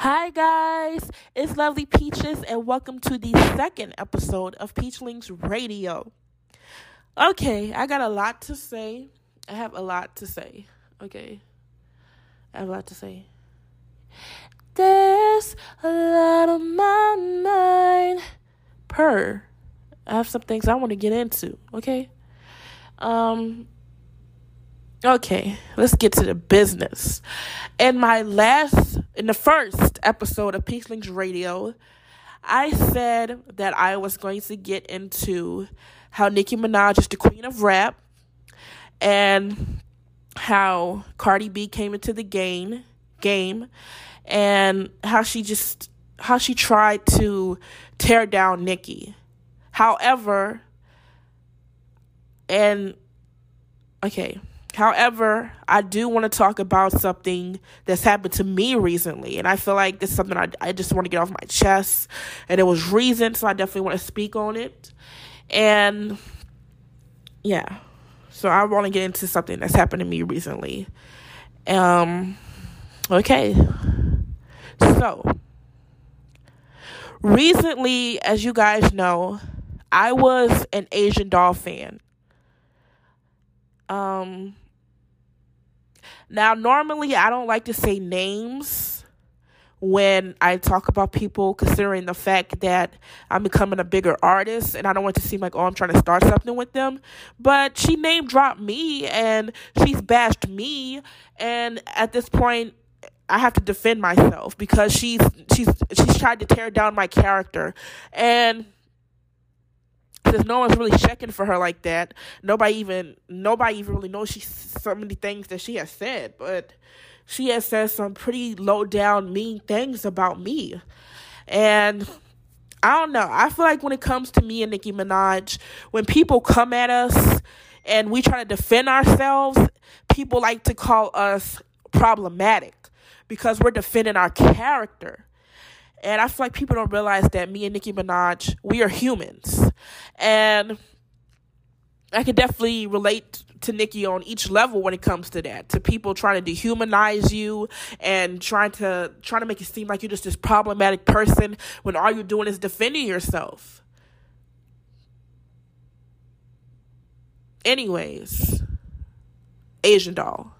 Hi, guys, it's Lovely Peaches, and welcome to the second episode of Peachlings Radio. Okay, I got a lot to say. I have a lot to say. Okay, I have a lot to say. There's a lot on my mind. Per, I have some things I want to get into. Okay, um, Okay, let's get to the business. In my last, in the first episode of Peachlings Radio, I said that I was going to get into how Nicki Minaj is the queen of rap and how Cardi B came into the game, game and how she just how she tried to tear down Nicki. However, and okay, However, I do want to talk about something that's happened to me recently. And I feel like this is something I, I just want to get off my chest. And it was reason, so I definitely want to speak on it. And yeah, so I want to get into something that's happened to me recently. Um, okay. So, recently, as you guys know, I was an Asian doll fan. Um, now, normally I don't like to say names when I talk about people, considering the fact that I'm becoming a bigger artist and I don't want to seem like, oh, I'm trying to start something with them. But she name dropped me and she's bashed me. And at this point, I have to defend myself because she's she's she's tried to tear down my character and since no one's really checking for her like that, nobody even nobody even really knows she so many things that she has said, but she has said some pretty low down mean things about me. And I don't know. I feel like when it comes to me and Nicki Minaj, when people come at us and we try to defend ourselves, people like to call us problematic because we're defending our character. And I feel like people don't realize that me and Nicki Minaj, we are humans. And I can definitely relate to Nicki on each level when it comes to that. To people trying to dehumanize you and trying to trying to make it seem like you're just this problematic person when all you're doing is defending yourself. Anyways, Asian doll.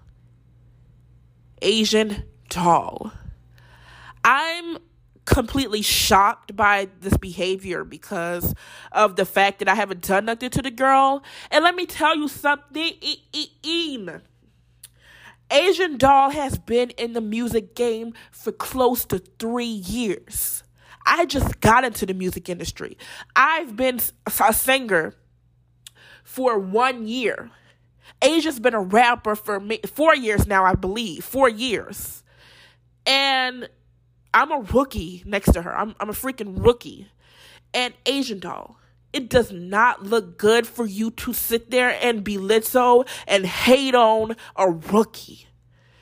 Asian doll. I'm completely shocked by this behavior because of the fact that I haven't done nothing to the girl. And let me tell you something. Asian Doll has been in the music game for close to three years. I just got into the music industry. I've been a singer for one year. Asia's been a rapper for four years now, I believe. Four years. And I'm a rookie next to her. I'm I'm a freaking rookie. And Asian doll. It does not look good for you to sit there and belittle and hate on a rookie.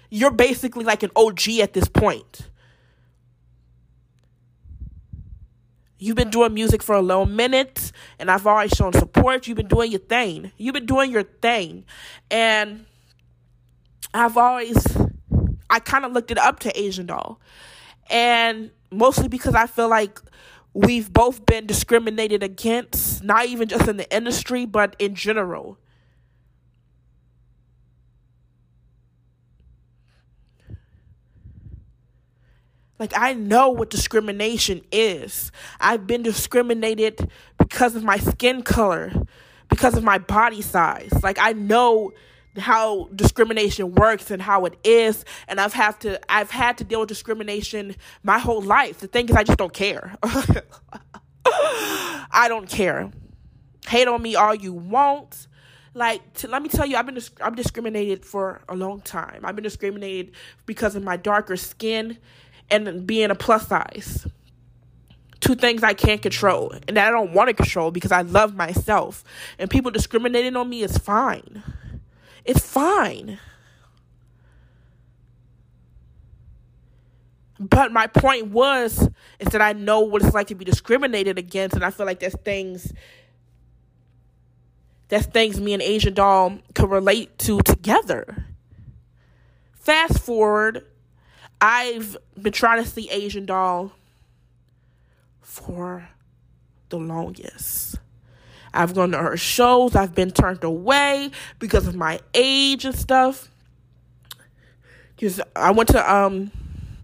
You're basically like an OG at this point. You've been doing music for a little minute, and I've always shown support. You've been doing your thing. You've been doing your thing. And I've always, I kind of looked it up to Asian Doll and mostly because I feel like we've both been discriminated against, not even just in the industry, but in general. Like, I know what discrimination is. I've been discriminated because of my skin color, because of my body size. Like, I know how discrimination works and how it is and I've had to I've had to deal with discrimination my whole life. The thing is I just don't care. I don't care. Hate on me all you want. Like to, let me tell you I've been I'm discriminated for a long time. I've been discriminated because of my darker skin and being a plus size. Two things I can't control and I don't want to control because I love myself. And people discriminating on me is fine. It's fine. But my point was is that I know what it's like to be discriminated against, and I feel like there's things that's things me and Asian Doll could relate to together. Fast forward, I've been trying to see Asian Doll for the longest. I've gone to her shows. I've been turned away because of my age and stuff. Because I went to um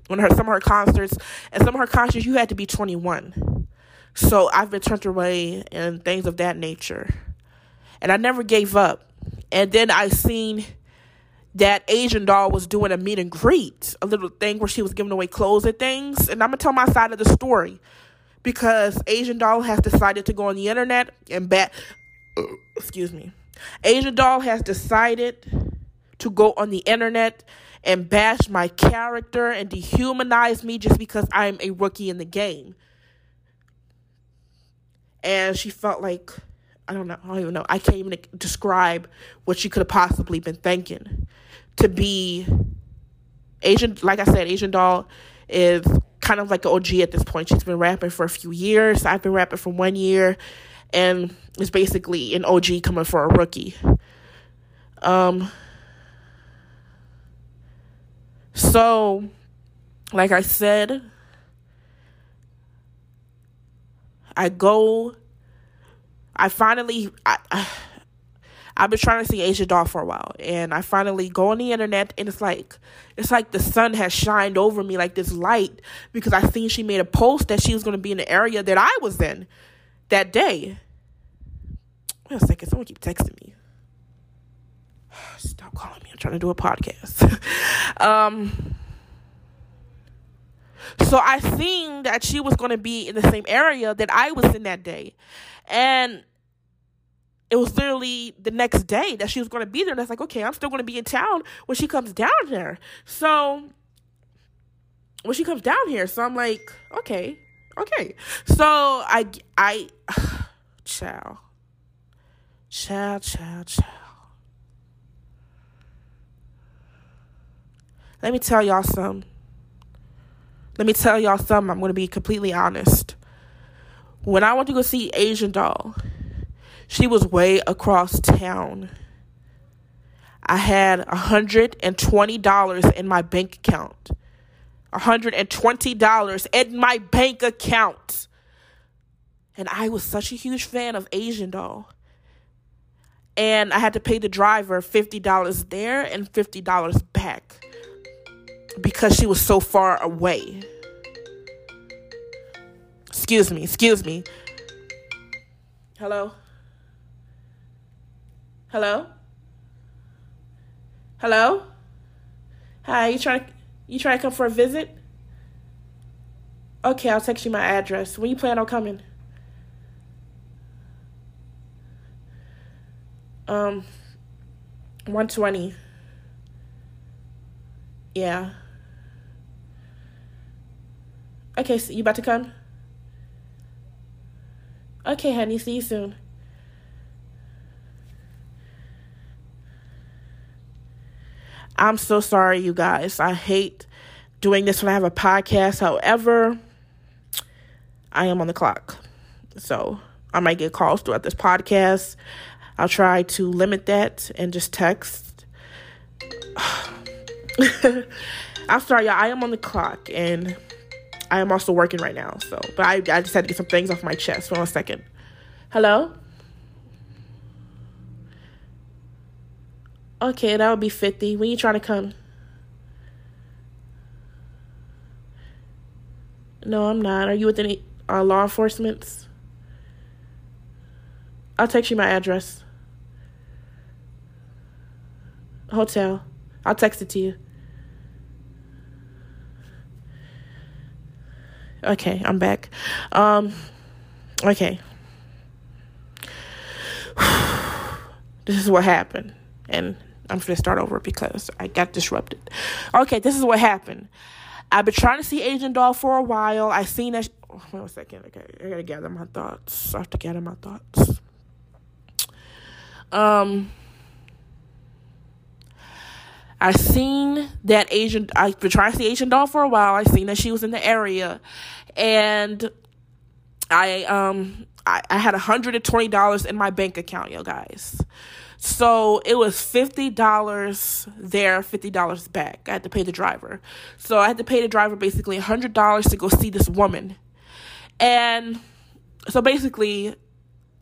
of her some of her concerts, and some of her concerts you had to be 21. So I've been turned away and things of that nature. And I never gave up. And then I seen that Asian doll was doing a meet and greet, a little thing where she was giving away clothes and things. And I'm gonna tell my side of the story because Asian doll has decided to go on the internet and bat. Excuse me. Asian doll has decided to go on the internet and bash my character and dehumanize me just because I'm a rookie in the game. And she felt like I don't know, I don't even know. I can't even describe what she could have possibly been thinking. To be Asian, like I said, Asian Doll is kind of like an OG at this point. She's been rapping for a few years. I've been rapping for one year, and it's basically an OG coming for a rookie. Um. So, like I said, I go I finally I, I I've been trying to see Asian Doll for a while, and I finally go on the internet, and it's like it's like the sun has shined over me like this light because I seen she made a post that she was going to be in the area that I was in that day. Wait a second, someone keep texting me. Stop calling me. I'm trying to do a podcast. um. So I seen that she was going to be in the same area that I was in that day. And it was literally the next day that she was going to be there. And I was like, okay, I'm still going to be in town when she comes down there. So when she comes down here, so I'm like, okay, okay. So I, I, chow, chow, chow, chow. Let me tell y'all some. Let me tell y'all some. I'm going to be completely honest. When I went to go see Asian Doll, she was way across town. I had $120 in my bank account. $120 in my bank account. And I was such a huge fan of Asian Doll. And I had to pay the driver $50 there and $50 back because she was so far away. Excuse me, excuse me. Hello? Hello? Hello? Hi, you trying you trying to come for a visit? Okay, I'll text you my address. When you plan on coming? Um 120. Yeah. Okay, so you about to come? Okay, honey, see you soon. I'm so sorry, you guys. I hate doing this when I have a podcast. However, I am on the clock. So I might get calls throughout this podcast. I'll try to limit that and just text. I'm sorry, y'all. I am on the clock and I am also working right now. So, but I, I just had to get some things off my chest. Hold on a second. Hello? Okay, that would be 50. When you trying to come? No, I'm not. Are you with any uh, law enforcement? I'll text you my address. Hotel. I'll text it to you. Okay, I'm back. Um, okay. this is what happened. And I'm to start over because I got disrupted. Okay, this is what happened. I've been trying to see Asian Doll for a while. I seen that. Oh, wait a second. Okay, I gotta gather my thoughts. I have to gather my thoughts. Um, I seen that Asian. I've been trying to see Asian Doll for a while. I seen that she was in the area, and I um I, I had hundred and twenty dollars in my bank account, yo guys. So it was $50 there, $50 back. I had to pay the driver. So I had to pay the driver basically $100 to go see this woman. And so basically,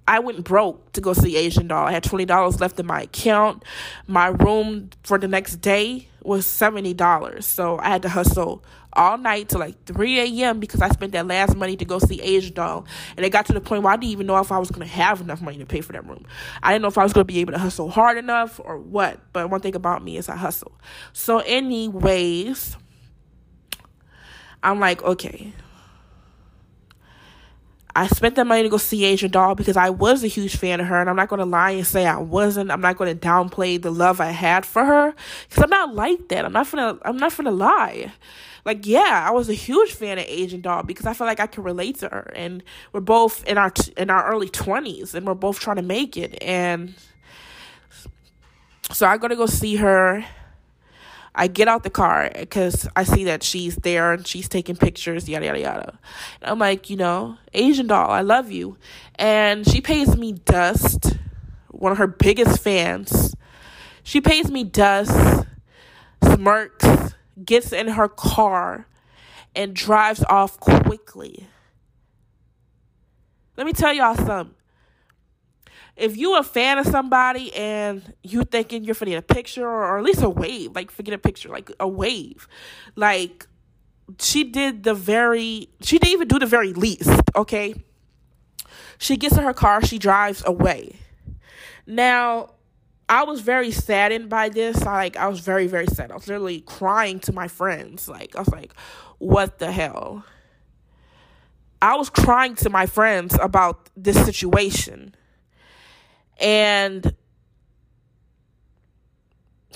I went broke to go see Asian Doll. I had $20 left in my account. My room for the next day was $70. So I had to hustle all night till like 3 a.m. because I spent that last money to go see Asian Doll. And it got to the point where I didn't even know if I was going to have enough money to pay for that room. I didn't know if I was going to be able to hustle hard enough or what. But one thing about me is I hustle. So, anyways, I'm like, okay, I spent that money to go see Asian Doll because I was a huge fan of her, and I'm not going to lie and say I wasn't. I'm not going to downplay the love I had for her because I'm not like that. I'm not gonna. I'm not gonna lie. Like, yeah, I was a huge fan of Asian Doll because I feel like I can relate to her, and we're both in our in our early 20s, and we're both trying to make it, and so I go to go see her I get out the car because I see that she's there and she's taking pictures, yada, yada, yada. And I'm like, you know, Asian doll, I love you. And she pays me dust, one of her biggest fans. She pays me dust, smirks, gets in her car, and drives off quickly. Let me tell y'all something if you a fan of somebody and you thinking you're getting a picture or, or at least a wave, like forget a picture, like a wave, like she did the very she didn't even do the very least, okay? She gets in her car, she drives away. Now, I was very saddened by this. I, like I was very very sad. I was literally crying to my friends. Like I was like, "What the hell?" I was crying to my friends about this situation. And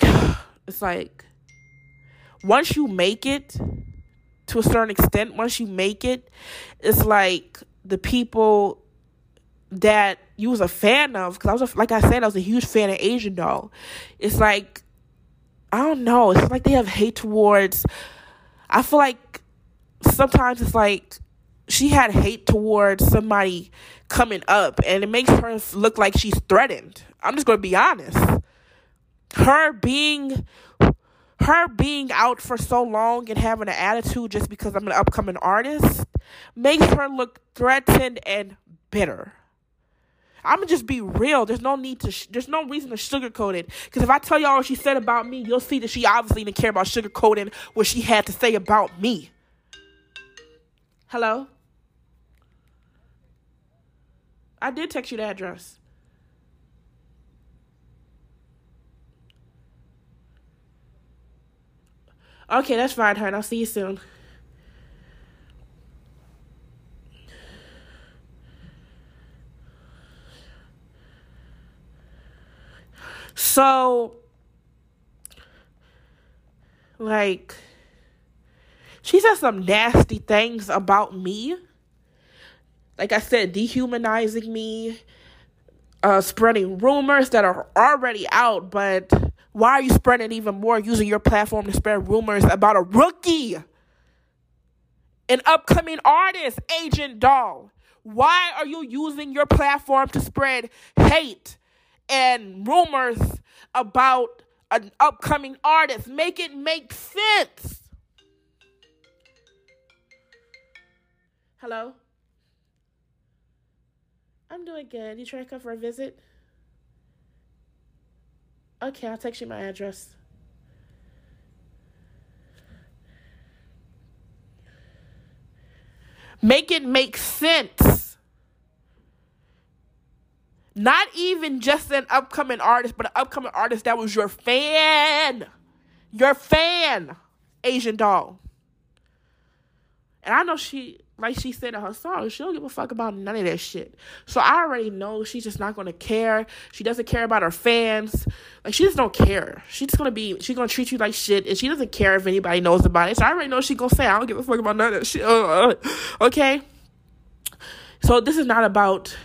it's like once you make it to a certain extent, once you make it, it's like the people that you was a fan of because I was a, like I said I was a huge fan of Asian doll. It's like I don't know. It's like they have hate towards. I feel like sometimes it's like she had hate towards somebody coming up and it makes her look like she's threatened. I'm just going to be honest. Her being her being out for so long and having an attitude just because I'm an upcoming artist makes her look threatened and bitter. I'm gonna just be real. There's no need to. Sh- there's no reason to sugarcoat it. Because if I tell y'all what she said about me, you'll see that she obviously didn't care about sugarcoating what she had to say about me. Hello. I did text you the address. Okay, that's fine, hon. I'll see you soon. So, like, she said some nasty things about me like I said, dehumanizing me, uh, spreading rumors that are already out, but why are you spreading even more using your platform to spread rumors about a rookie? An upcoming artist, Asian Doll. Why are you using your platform to spread hate and rumors about an upcoming artist? Make it make sense. Hello? I'm doing good. You trying to come for a visit? Okay, I'll text you my address. Make it make sense. Not even just an upcoming artist, but an upcoming artist that was your fan. Your fan, Asian doll. And I know she like she said in her song, she don't give a fuck about none of that shit. So I already know she's just not gonna care. She doesn't care about her fans. Like she just don't care. She's just gonna be she's gonna treat you like shit and she doesn't care if anybody knows about it. So I already know she's gonna say I don't give a fuck about none of that shit. Uh, okay? So this is not about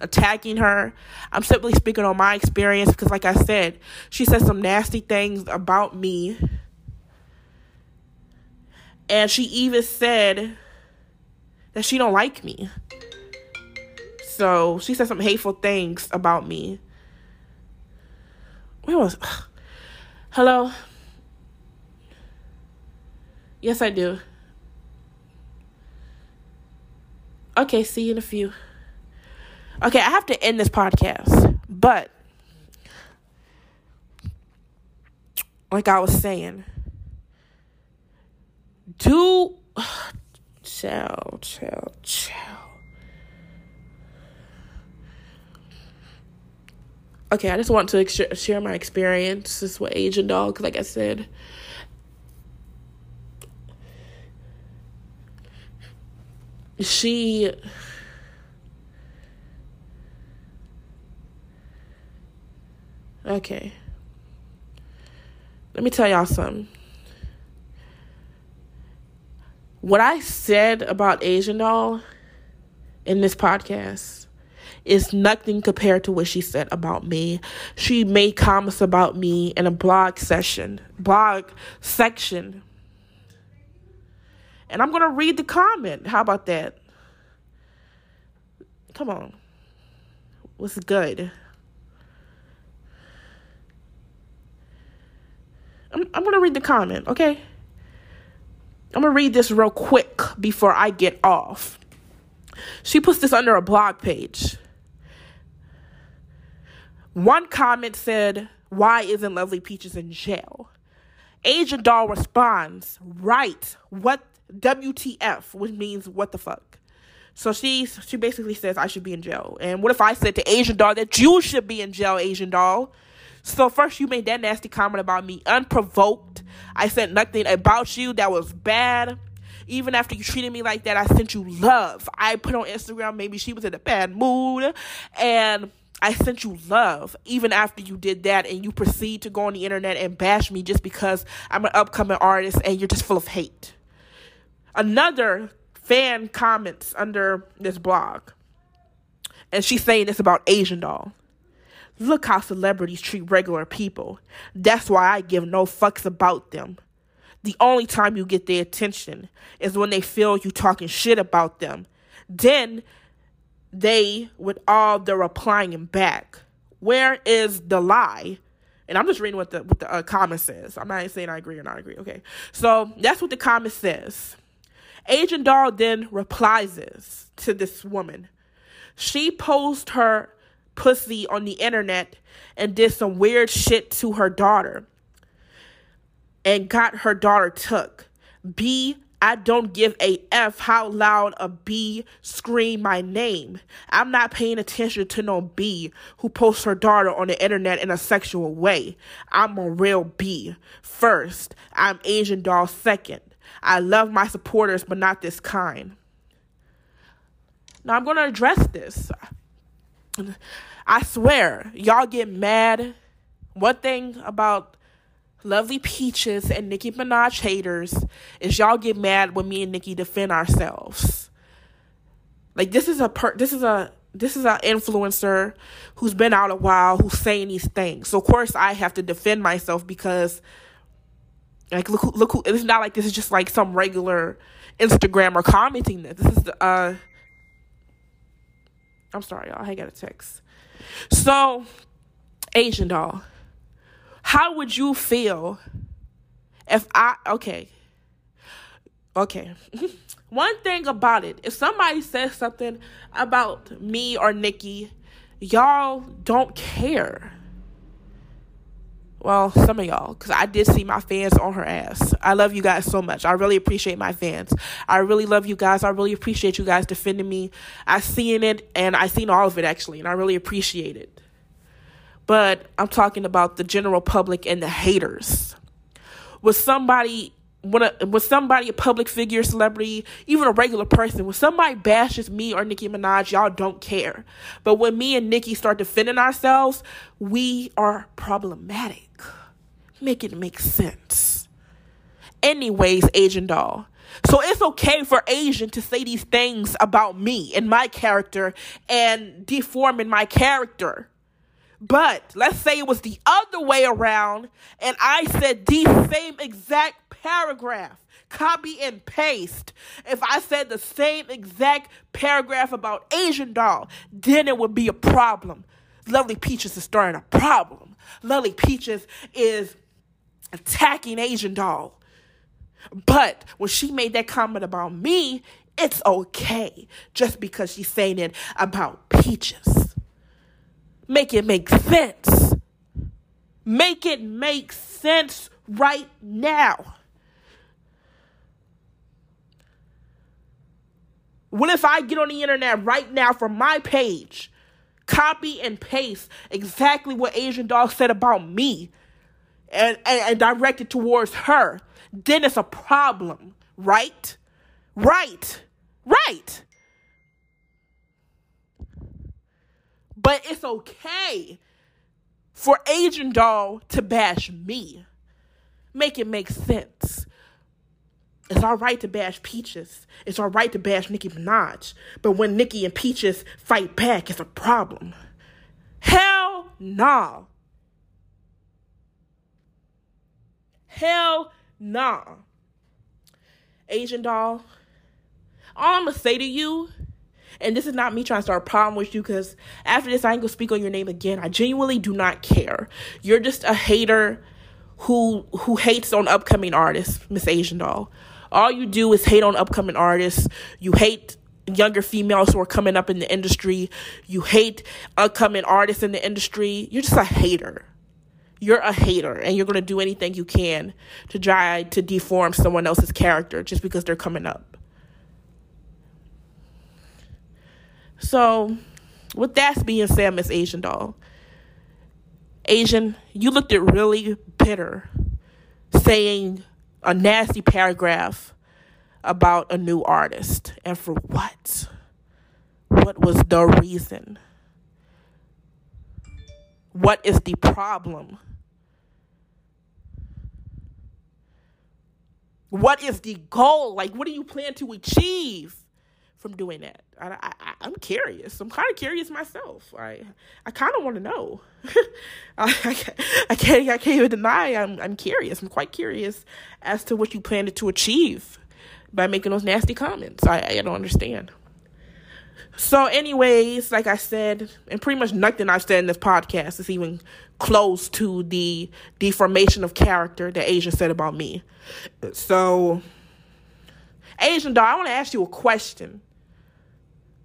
attacking her. I'm simply speaking on my experience because like I said, she said some nasty things about me. And she even said that she don't like me. So she said some hateful things about me. Where was? Hello. Yes, I do. Okay, see you in a few. Okay, I have to end this podcast, but like I was saying, do chill, chill, chill. Okay, I just want to share my experiences with Asian Doll, like I said. She Okay. Let me tell y'all something. What I said about Asian Doll in this podcast is nothing compared to what she said about me. She made comments about me in a blog session, blog section. And I'm going to read the comment. How about that? Come on. What's good? I'm, I'm going to read the comment, okay? I'm to read this real quick before I get off. She puts this under a blog page. One comment said, Why isn't Lovely Peaches in jail? Asian Doll responds, Right, what WTF, which means what the fuck. So she she basically says I should be in jail. And what if I said to Asian Doll that you should be in jail, Asian Doll? So first you made that nasty comment about me unprovoked. I said nothing about you that was bad. Even after you treated me like that, I sent you love. I put on Instagram maybe she was in a bad mood and I sent you love even after you did that and you proceed to go on the internet and bash me just because I'm an upcoming artist and you're just full of hate. Another fan comments under this blog and she's saying this about Asian doll. Look how celebrities treat regular people. That's why I give no fucks about them. The only time you get their attention is when they feel you talking shit about them. Then they, with all the replying back, where is the lie? And I'm just reading what the what the uh, comment says. I'm not saying I agree or not agree. Okay, so that's what the comment says. Asian Doll then replies to this woman. She posed her pussy on the internet and did some weird shit to her daughter and got her daughter took. B I don't give a F how loud a B scream my name. I'm not paying attention to no B who posts her daughter on the internet in a sexual way. I'm a real B. First, I'm Asian doll second. I love my supporters, but not this kind. Now I'm going to address this. I swear, y'all get mad. One thing about Lovely Peaches and Nicki Minaj haters is y'all get mad when me and Nicki defend ourselves. Like this is a per this is a this is an influencer who's been out a while who's saying these things. So of course I have to defend myself because like look who, look who it's not like this is just like some regular Instagrammer commenting this. This is the uh I'm sorry y'all, I got a text. So Asian doll how would you feel if I, okay, okay. One thing about it, if somebody says something about me or Nicki, y'all don't care. Well, some of y'all, because I did see my fans on her ass. I love you guys so much. I really appreciate my fans. I really love you guys. I really appreciate you guys defending me. I seen it and I seen all of it actually, and I really appreciate it but I'm talking about the general public and the haters. Was somebody when a, was somebody a public figure, celebrity, even a regular person, when somebody bashes me or Nicki Minaj, y'all don't care. But when me and Nicki start defending ourselves, we are problematic. Make it make sense. Anyways, Asian doll. So it's okay for Asian to say these things about me and my character and deforming my character. But let's say it was the other way around and I said the same exact paragraph, copy and paste. If I said the same exact paragraph about Asian doll, then it would be a problem. Lovely Peaches is starting a problem. Lovely Peaches is attacking Asian Doll. But when she made that comment about me, it's okay just because she's saying it about Peaches. Make it make sense. Make it make sense right now. What if I get on the internet right now from my page, copy and paste exactly what Asian Doll said about me and, and, and direct it towards her? Then it's a problem, right? Right. Right. But it's okay for Asian Doll to bash me. Make it make sense. It's all right to bash Peaches. It's all right to bash Nicki Minaj. But when Nicki and Peaches fight back, it's a problem. Hell nah. Hell nah. Asian doll, all I'm gonna say to you, and this is not me trying to start a problem with you, because after this, I ain't gonna speak on your name again. I genuinely do not care. You're just a hater who who hates on upcoming artists, Miss Asian Doll. All you do is hate on upcoming artists. You hate younger females who are coming up in the industry. You hate upcoming artists in the industry. You're just a hater. You're a hater and you're going to do anything you can to try to deform someone else's character just because they're coming up. So, with that being said, Miss Asian Doll, Asian, you looked at really bitter saying a nasty paragraph about a new artist. And for what? What was the reason? What is the problem? What is the goal? Like, what do you plan to achieve from doing that? I, I, I'm curious. I'm kind of curious myself. I, I kind of want to know. I, I, can't, I can't even deny. I'm, I'm curious. I'm quite curious as to what you plan to achieve by making those nasty comments. I, I don't understand. So, anyways, like I said, and pretty much nothing I've said in this podcast is even close to the deformation of character that Asian said about me. So, Asian doll, I want to ask you a question.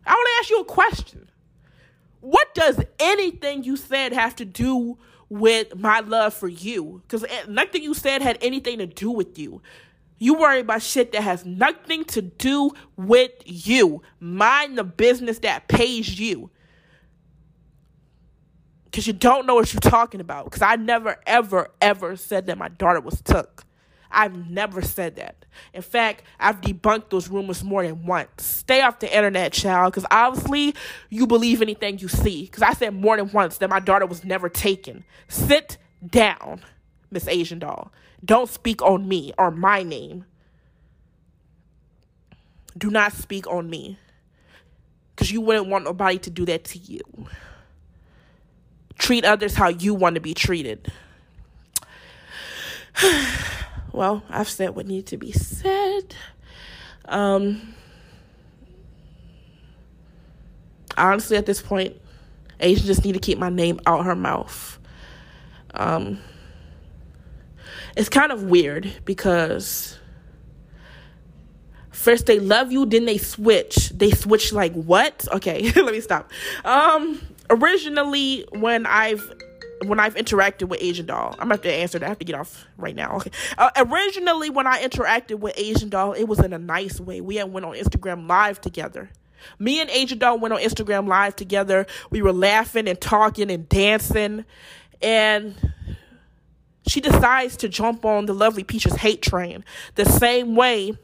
I want to ask you a question. What does anything you said have to do with my love for you? Because eh, nothing you said had anything to do with you. You worry about shit that has nothing to do with you. Mind the business that pays you. Because you don't know what you're talking about. Because I never, ever, ever said that my daughter was took. I've never said that. In fact, I've debunked those rumors more than once. Stay off the internet, child, because obviously you believe anything you see. Because I said more than once that my daughter was never taken. Sit down, Miss Asian Doll. Don't speak on me or my name. Do not speak on me. Because you wouldn't want nobody to do that to you. Treat others how you want to be treated. well, I've said what needs to be said. Um, honestly, at this point, Asian just need to keep my name out her mouth. Um, it's kind of weird because first they love you, then they switch. They switch like what? Okay, let me stop. Um, originally when I've when I've interacted with Asian Doll, I'm gonna have to answer that. I have to get off right now. Okay. Uh, originally, when I interacted with Asian Doll, it was in a nice way. We had went on Instagram Live together. Me and Asian Doll went on Instagram Live together. We were laughing and talking and dancing, and she decides to jump on the Lovely Peaches hate train the same way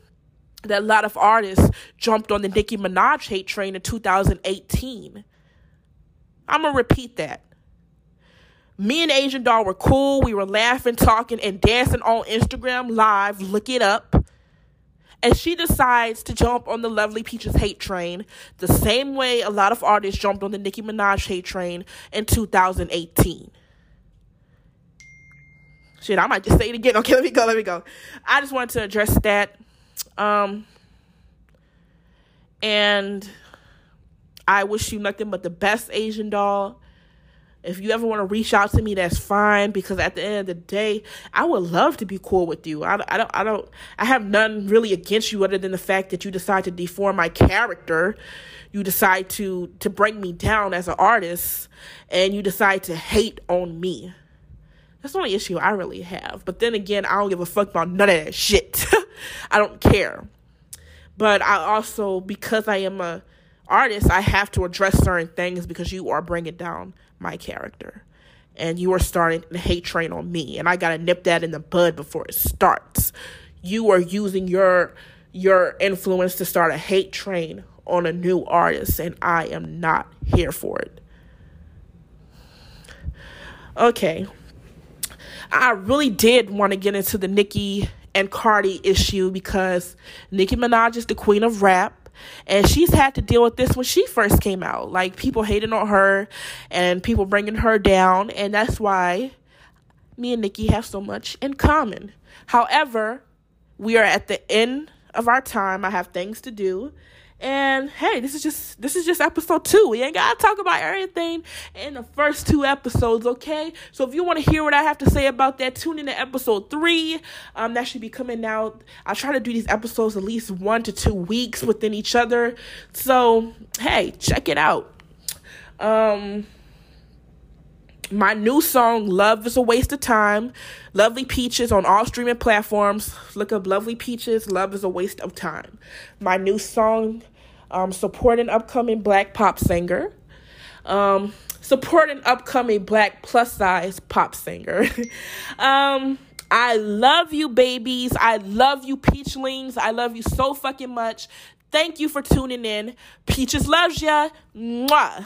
that a lot of artists jumped on the Nicki Minaj hate train in 2018. I'm gonna repeat that. Me and Asian Doll were cool. We were laughing, talking, and dancing on Instagram Live. Look it up. And she decides to jump on the Lovely Peaches hate train the same way a lot of artists jumped on the Nicki Minaj hate train in 2018. Shit, I might just say it again. Okay, let me go. Let me go. I just wanted to address that. Um, and I wish you nothing but the best Asian doll. If you ever want to reach out to me, that's fine. Because at the end of the day, I would love to be cool with you. I, I don't, I don't, I have none really against you other than the fact that you decide to deform my character. You decide to to bring me down as an artist, and you decide to hate on me. That's the only issue I really have. But then again, I don't give a fuck about none of that shit. I don't care. But I also, because I am a artist, I have to address certain things because you are bringing down my character. And you are starting the hate train on me. And I got to nip that in the bud before it starts. You are using your your influence to start a hate train on a new artist and I am not here for it. Okay. I really did want to get into the Nicki and Cardi issue because Nicki Minaj is the queen of rap and she's had to deal with this when she first came out. Like people hating on her and people bringing her down, and that's why me and Nicki have so much in common. However, we are at the end of our time. I have things to do. And hey, this is just this is just episode two. We ain't gotta talk about everything in the first two episodes, okay? So if you want to hear what I have to say about that, tune in to episode three. Um, that should be coming out. I try to do these episodes at least one to two weeks within each other. So hey, check it out. Um my new song love is a waste of time. Lovely peaches on all streaming platforms. Look up lovely peaches love is a waste of time. My new song um, support an upcoming black pop singer. Um, support an upcoming black plus size pop singer. Um, i love you babies. I love you peachlings. I love you so fucking much. Thank you for tuning in. Peaches loves ya. Mwah.